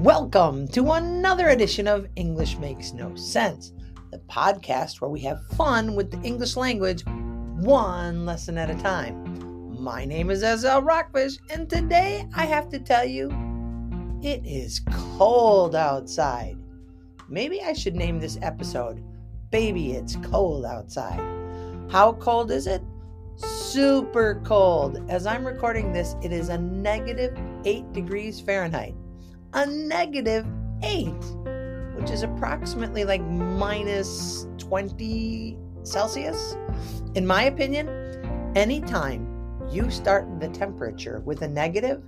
Welcome to another edition of English Makes No Sense, the podcast where we have fun with the English language one lesson at a time. My name is Ezra Rockfish, and today I have to tell you it is cold outside. Maybe I should name this episode Baby It's Cold Outside. How cold is it? Super cold. As I'm recording this, it is a negative 8 degrees Fahrenheit a negative 8, which is approximately like minus 20 Celsius. In my opinion, anytime you start the temperature with a negative,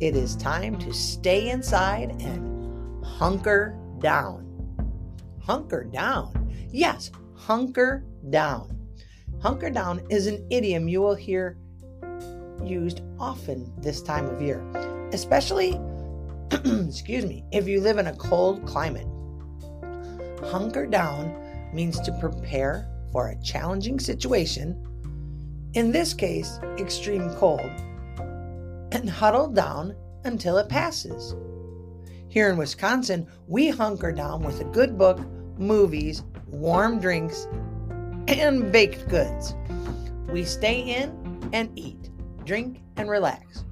it is time to stay inside and hunker down. Hunker down. Yes, hunker down. Hunker down is an idiom you will hear used often this time of year, especially excuse me, if you live in a cold climate. Hunker down means to prepare for a challenging situation, in this case, extreme cold, and huddle down until it passes. Here in Wisconsin, we hunker down with a good book, movies, warm drinks, and baked goods. We stay in and eat, drink, and relax.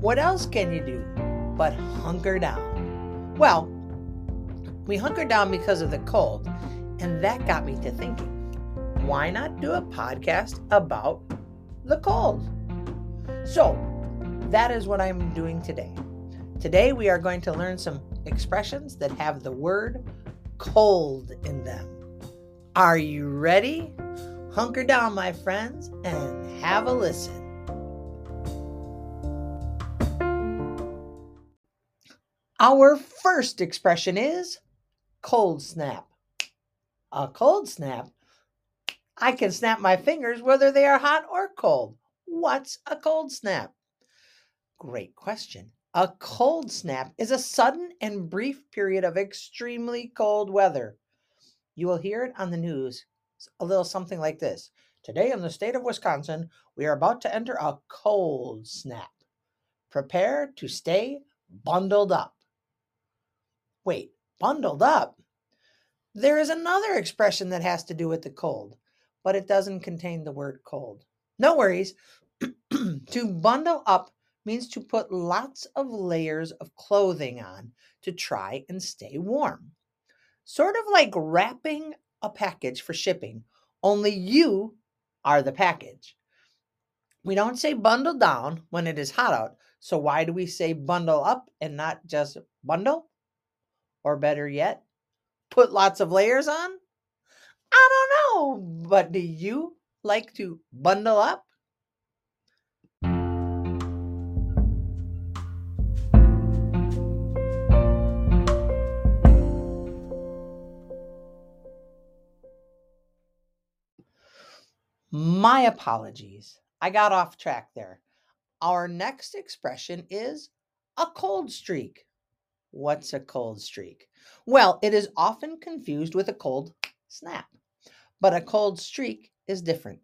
What else can you do? But hunker down. Well, we hunkered down because of the cold, and that got me to thinking why not do a podcast about the cold? So, that is what I'm doing today. Today, we are going to learn some expressions that have the word cold in them. Are you ready? Hunker down, my friends, and have a listen. Our first expression is cold snap. A cold snap? I can snap my fingers whether they are hot or cold. What's a cold snap? Great question. A cold snap is a sudden and brief period of extremely cold weather. You will hear it on the news, a little something like this. Today in the state of Wisconsin, we are about to enter a cold snap. Prepare to stay bundled up. Wait, bundled up? There is another expression that has to do with the cold, but it doesn't contain the word cold. No worries. to bundle up means to put lots of layers of clothing on to try and stay warm. Sort of like wrapping a package for shipping, only you are the package. We don't say bundle down when it is hot out, so why do we say bundle up and not just bundle? Or better yet, put lots of layers on? I don't know, but do you like to bundle up? My apologies. I got off track there. Our next expression is a cold streak. What's a cold streak? Well, it is often confused with a cold snap, but a cold streak is different.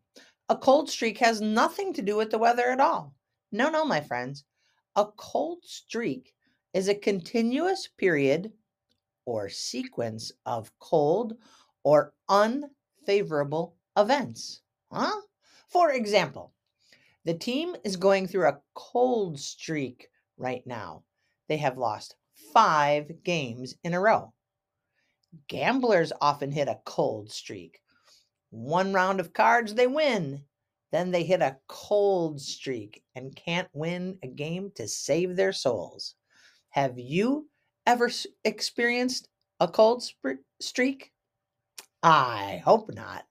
A cold streak has nothing to do with the weather at all. No, no, my friends. A cold streak is a continuous period or sequence of cold or unfavorable events. Huh? For example, the team is going through a cold streak right now. They have lost five games in a row. Gamblers often hit a cold streak. One round of cards, they win. Then they hit a cold streak and can't win a game to save their souls. Have you ever experienced a cold streak? I hope not.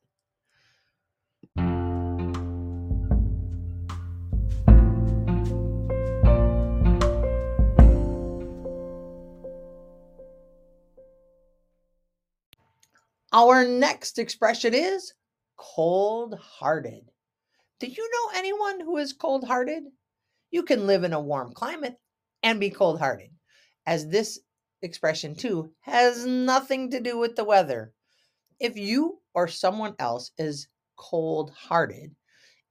Our next expression is cold hearted. Do you know anyone who is cold hearted? You can live in a warm climate and be cold hearted, as this expression too has nothing to do with the weather. If you or someone else is cold hearted,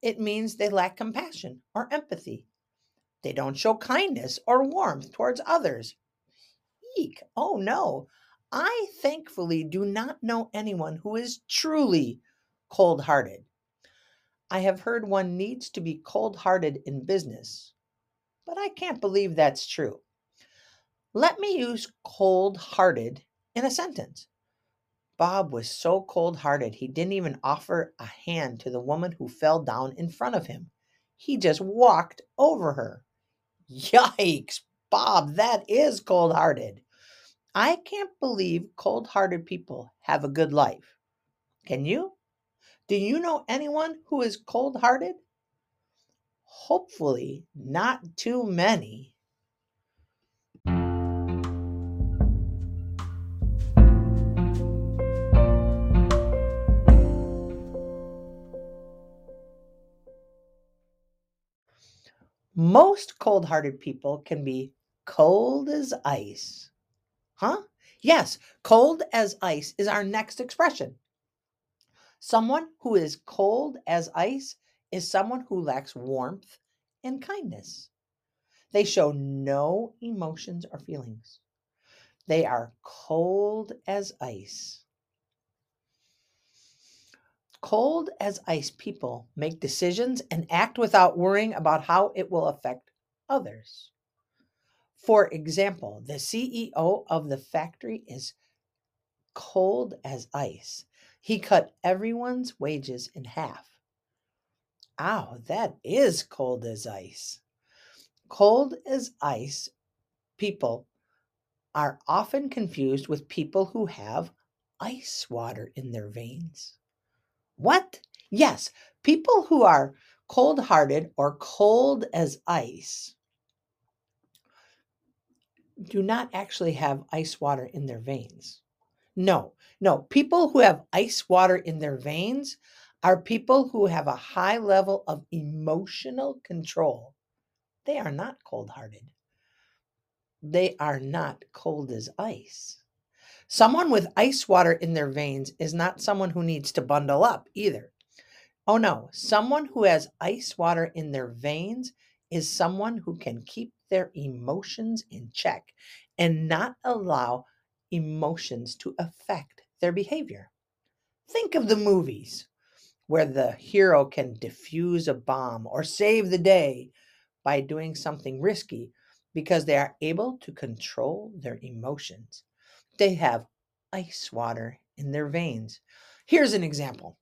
it means they lack compassion or empathy. They don't show kindness or warmth towards others. Eek! Oh no! I thankfully do not know anyone who is truly cold hearted. I have heard one needs to be cold hearted in business, but I can't believe that's true. Let me use cold hearted in a sentence. Bob was so cold hearted he didn't even offer a hand to the woman who fell down in front of him. He just walked over her. Yikes, Bob, that is cold hearted. I can't believe cold hearted people have a good life. Can you? Do you know anyone who is cold hearted? Hopefully, not too many. Most cold hearted people can be cold as ice. Huh? Yes, cold as ice is our next expression. Someone who is cold as ice is someone who lacks warmth and kindness. They show no emotions or feelings. They are cold as ice. Cold as ice people make decisions and act without worrying about how it will affect others. For example, the CEO of the factory is cold as ice. He cut everyone's wages in half. Ow, that is cold as ice. Cold as ice people are often confused with people who have ice water in their veins. What? Yes, people who are cold hearted or cold as ice do not actually have ice water in their veins. No, no. People who have ice water in their veins are people who have a high level of emotional control. They are not cold hearted. They are not cold as ice. Someone with ice water in their veins is not someone who needs to bundle up either. Oh no, someone who has ice water in their veins is someone who can keep their emotions in check and not allow emotions to affect their behavior. Think of the movies where the hero can defuse a bomb or save the day by doing something risky because they are able to control their emotions they have ice water in their veins. Here's an example.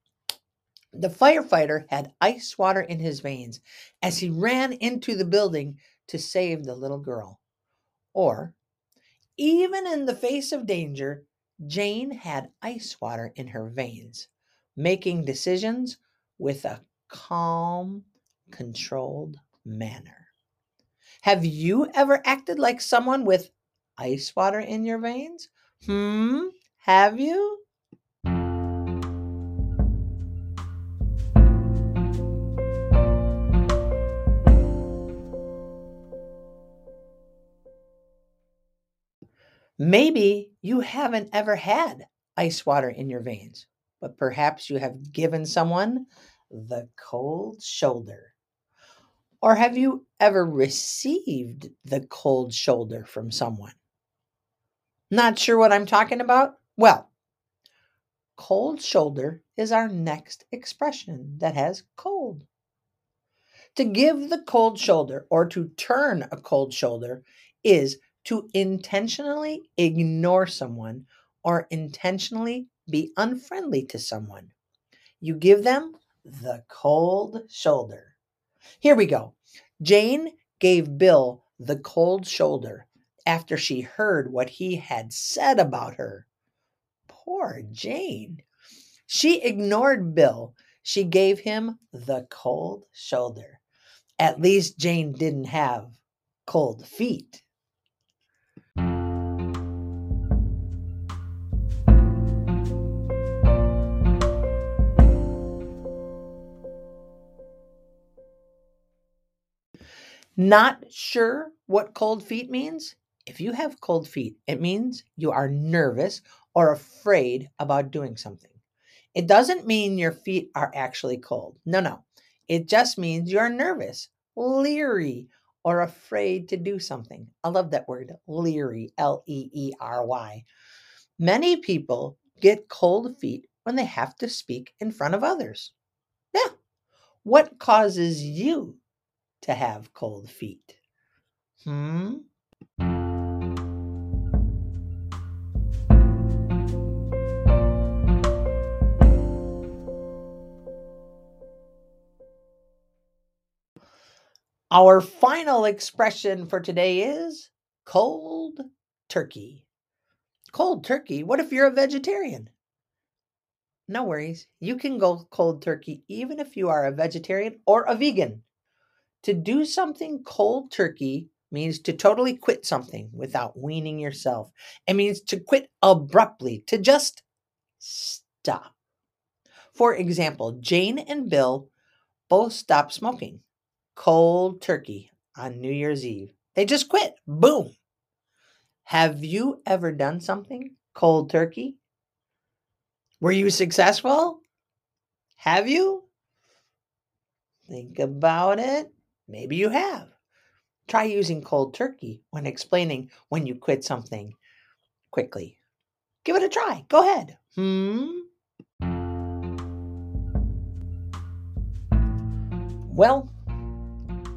The firefighter had ice water in his veins as he ran into the building to save the little girl. Or, even in the face of danger, Jane had ice water in her veins, making decisions with a calm, controlled manner. Have you ever acted like someone with ice water in your veins? Hmm? Have you? Maybe you haven't ever had ice water in your veins, but perhaps you have given someone the cold shoulder. Or have you ever received the cold shoulder from someone? Not sure what I'm talking about? Well, cold shoulder is our next expression that has cold. To give the cold shoulder or to turn a cold shoulder is to intentionally ignore someone or intentionally be unfriendly to someone. You give them the cold shoulder. Here we go. Jane gave Bill the cold shoulder after she heard what he had said about her. Poor Jane. She ignored Bill. She gave him the cold shoulder. At least Jane didn't have cold feet. Not sure what cold feet means? If you have cold feet, it means you are nervous or afraid about doing something. It doesn't mean your feet are actually cold. No, no. It just means you're nervous, leery, or afraid to do something. I love that word, leery, L E E R Y. Many people get cold feet when they have to speak in front of others. Yeah. What causes you to have cold feet? Hmm? Our final expression for today is cold turkey. Cold turkey? What if you're a vegetarian? No worries. You can go cold turkey even if you are a vegetarian or a vegan. To do something cold turkey means to totally quit something without weaning yourself. It means to quit abruptly, to just stop. For example, Jane and Bill both stopped smoking cold turkey on New Year's Eve. They just quit. Boom. Have you ever done something cold turkey? Were you successful? Have you? Think about it. Maybe you have. Try using cold turkey when explaining when you quit something quickly. Give it a try. Go ahead. Hmm. Well,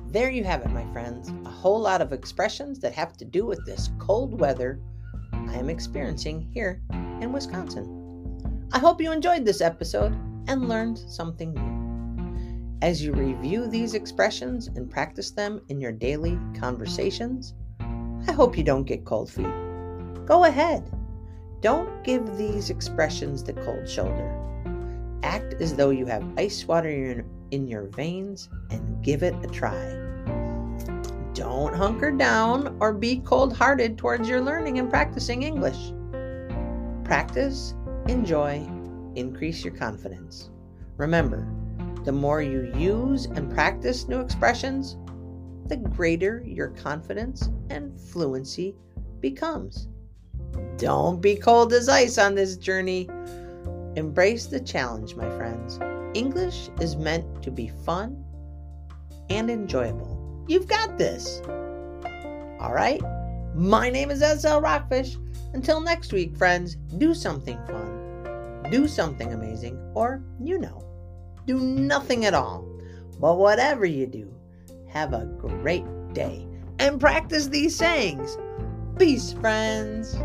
there you have it, my friends. A whole lot of expressions that have to do with this cold weather I am experiencing here in Wisconsin. I hope you enjoyed this episode and learned something new. As you review these expressions and practice them in your daily conversations, I hope you don't get cold feet. Go ahead. Don't give these expressions the cold shoulder. Act as though you have ice water in your veins and give it a try. Don't hunker down or be cold hearted towards your learning and practicing English. Practice, enjoy, increase your confidence. Remember, the more you use and practice new expressions, the greater your confidence and fluency becomes. Don't be cold as ice on this journey. Embrace the challenge, my friends. English is meant to be fun and enjoyable. You've got this. All right? My name is SL Rockfish. Until next week, friends, do something fun, do something amazing, or, you know, do nothing at all. But whatever you do, have a great day and practice these sayings. Peace, friends.